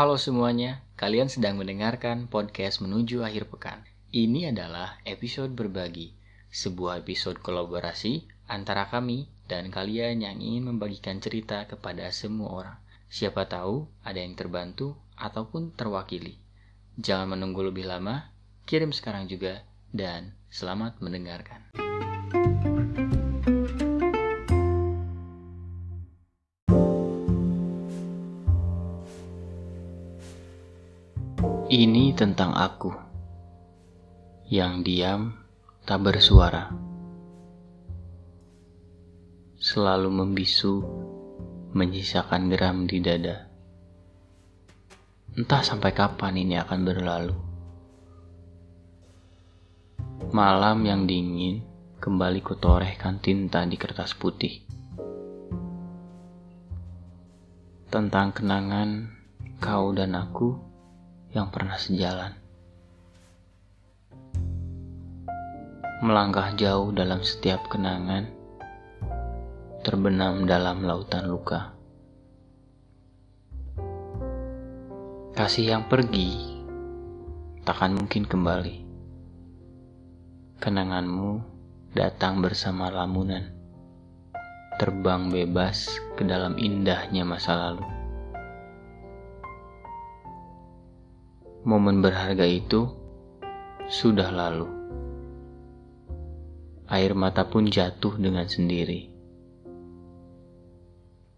Halo semuanya, kalian sedang mendengarkan podcast menuju akhir pekan. Ini adalah episode berbagi, sebuah episode kolaborasi antara kami dan kalian yang ingin membagikan cerita kepada semua orang. Siapa tahu ada yang terbantu ataupun terwakili. Jangan menunggu lebih lama, kirim sekarang juga, dan selamat mendengarkan. Ini tentang aku yang diam tak bersuara, selalu membisu, menyisakan geram di dada. Entah sampai kapan ini akan berlalu. Malam yang dingin kembali kutorehkan tinta di kertas putih. Tentang kenangan kau dan aku yang pernah sejalan. Melangkah jauh dalam setiap kenangan, terbenam dalam lautan luka. Kasih yang pergi takkan mungkin kembali. Kenanganmu datang bersama lamunan, terbang bebas ke dalam indahnya masa lalu. Momen berharga itu sudah lalu. Air mata pun jatuh dengan sendiri.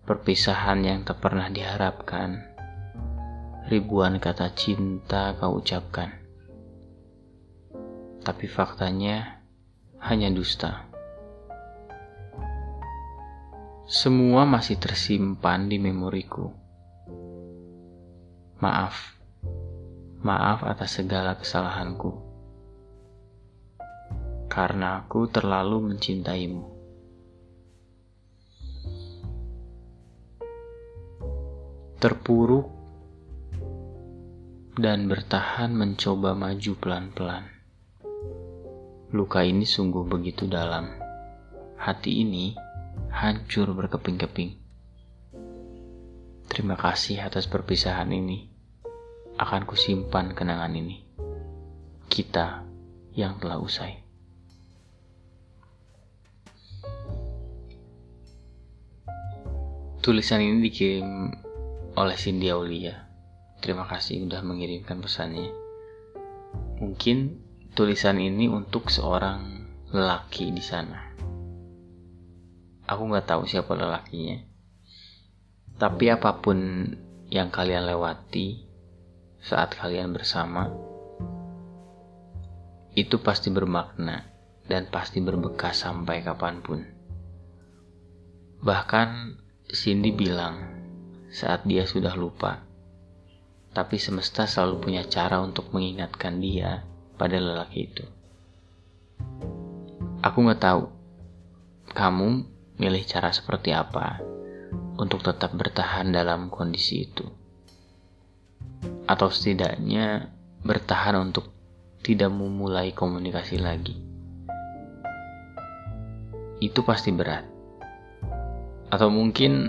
Perpisahan yang tak pernah diharapkan. Ribuan kata cinta kau ucapkan. Tapi faktanya hanya dusta. Semua masih tersimpan di memoriku. Maaf Maaf atas segala kesalahanku, karena aku terlalu mencintaimu. Terpuruk dan bertahan mencoba maju pelan-pelan. Luka ini sungguh begitu dalam. Hati ini hancur berkeping-keping. Terima kasih atas perpisahan ini akan kusimpan kenangan ini. Kita yang telah usai. Tulisan ini dikirim oleh Cindy Aulia. Terima kasih sudah mengirimkan pesannya. Mungkin tulisan ini untuk seorang lelaki di sana. Aku nggak tahu siapa lelakinya. Tapi apa pun yang kalian lewati, saat kalian bersama, itu pasti bermakna dan pasti berbekas sampai kapan pun. Bahkan Cindy bilang saat dia sudah lupa, tapi semesta selalu punya cara untuk mengingatkan dia pada lelaki itu. Aku nggak tahu kamu milih cara seperti apa untuk tetap bertahan dalam kondisi itu atau setidaknya bertahan untuk tidak memulai komunikasi lagi. Itu pasti berat. Atau mungkin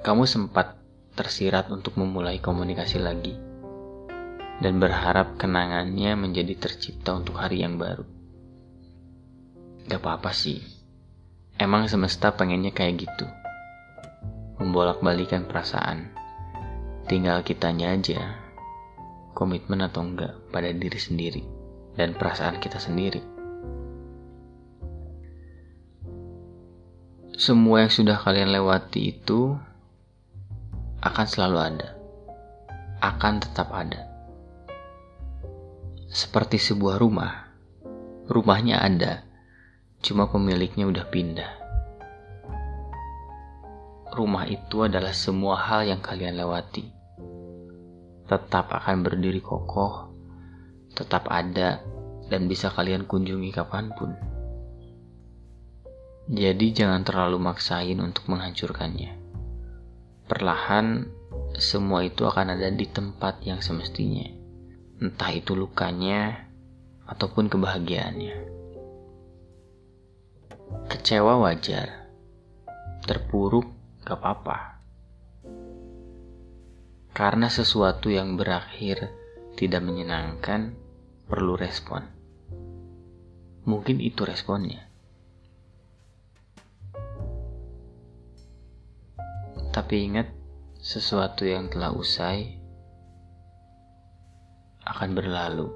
kamu sempat tersirat untuk memulai komunikasi lagi dan berharap kenangannya menjadi tercipta untuk hari yang baru. Gak apa-apa sih. Emang semesta pengennya kayak gitu. Membolak-balikan perasaan Tinggal kitanya aja, komitmen atau enggak pada diri sendiri dan perasaan kita sendiri. Semua yang sudah kalian lewati itu akan selalu ada, akan tetap ada. Seperti sebuah rumah, rumahnya ada, cuma pemiliknya udah pindah rumah itu adalah semua hal yang kalian lewati tetap akan berdiri kokoh, tetap ada, dan bisa kalian kunjungi kapan pun. Jadi jangan terlalu maksain untuk menghancurkannya. Perlahan, semua itu akan ada di tempat yang semestinya. Entah itu lukanya, ataupun kebahagiaannya. Kecewa wajar, terpuruk gak apa-apa Karena sesuatu yang berakhir tidak menyenangkan perlu respon. Mungkin itu responnya. Tapi ingat, sesuatu yang telah usai akan berlalu,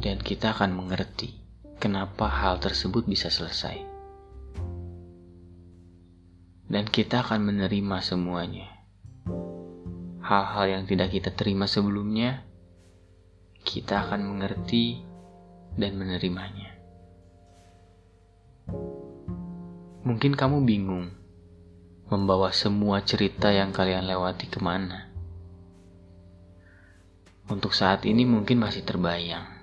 dan kita akan mengerti kenapa hal tersebut bisa selesai. Dan kita akan menerima semuanya. Hal-hal yang tidak kita terima sebelumnya, kita akan mengerti dan menerimanya. Mungkin kamu bingung membawa semua cerita yang kalian lewati ke mana. Untuk saat ini mungkin masih terbayang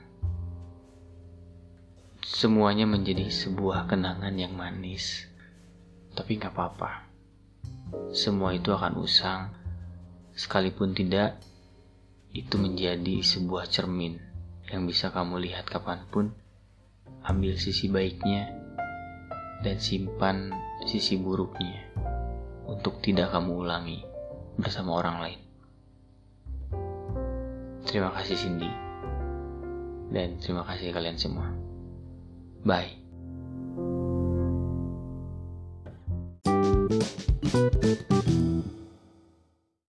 semuanya menjadi sebuah kenangan yang manis. Tapi nggak apa-apa. Semua itu akan usang. Sekalipun tidak, itu menjadi sebuah cermin yang bisa kamu lihat kapan pun. Ambil sisi baiknya dan simpan sisi buruknya untuk tidak kamu ulangi bersama orang lain. Terima kasih Cindy dan terima kasih kalian semua. Bye.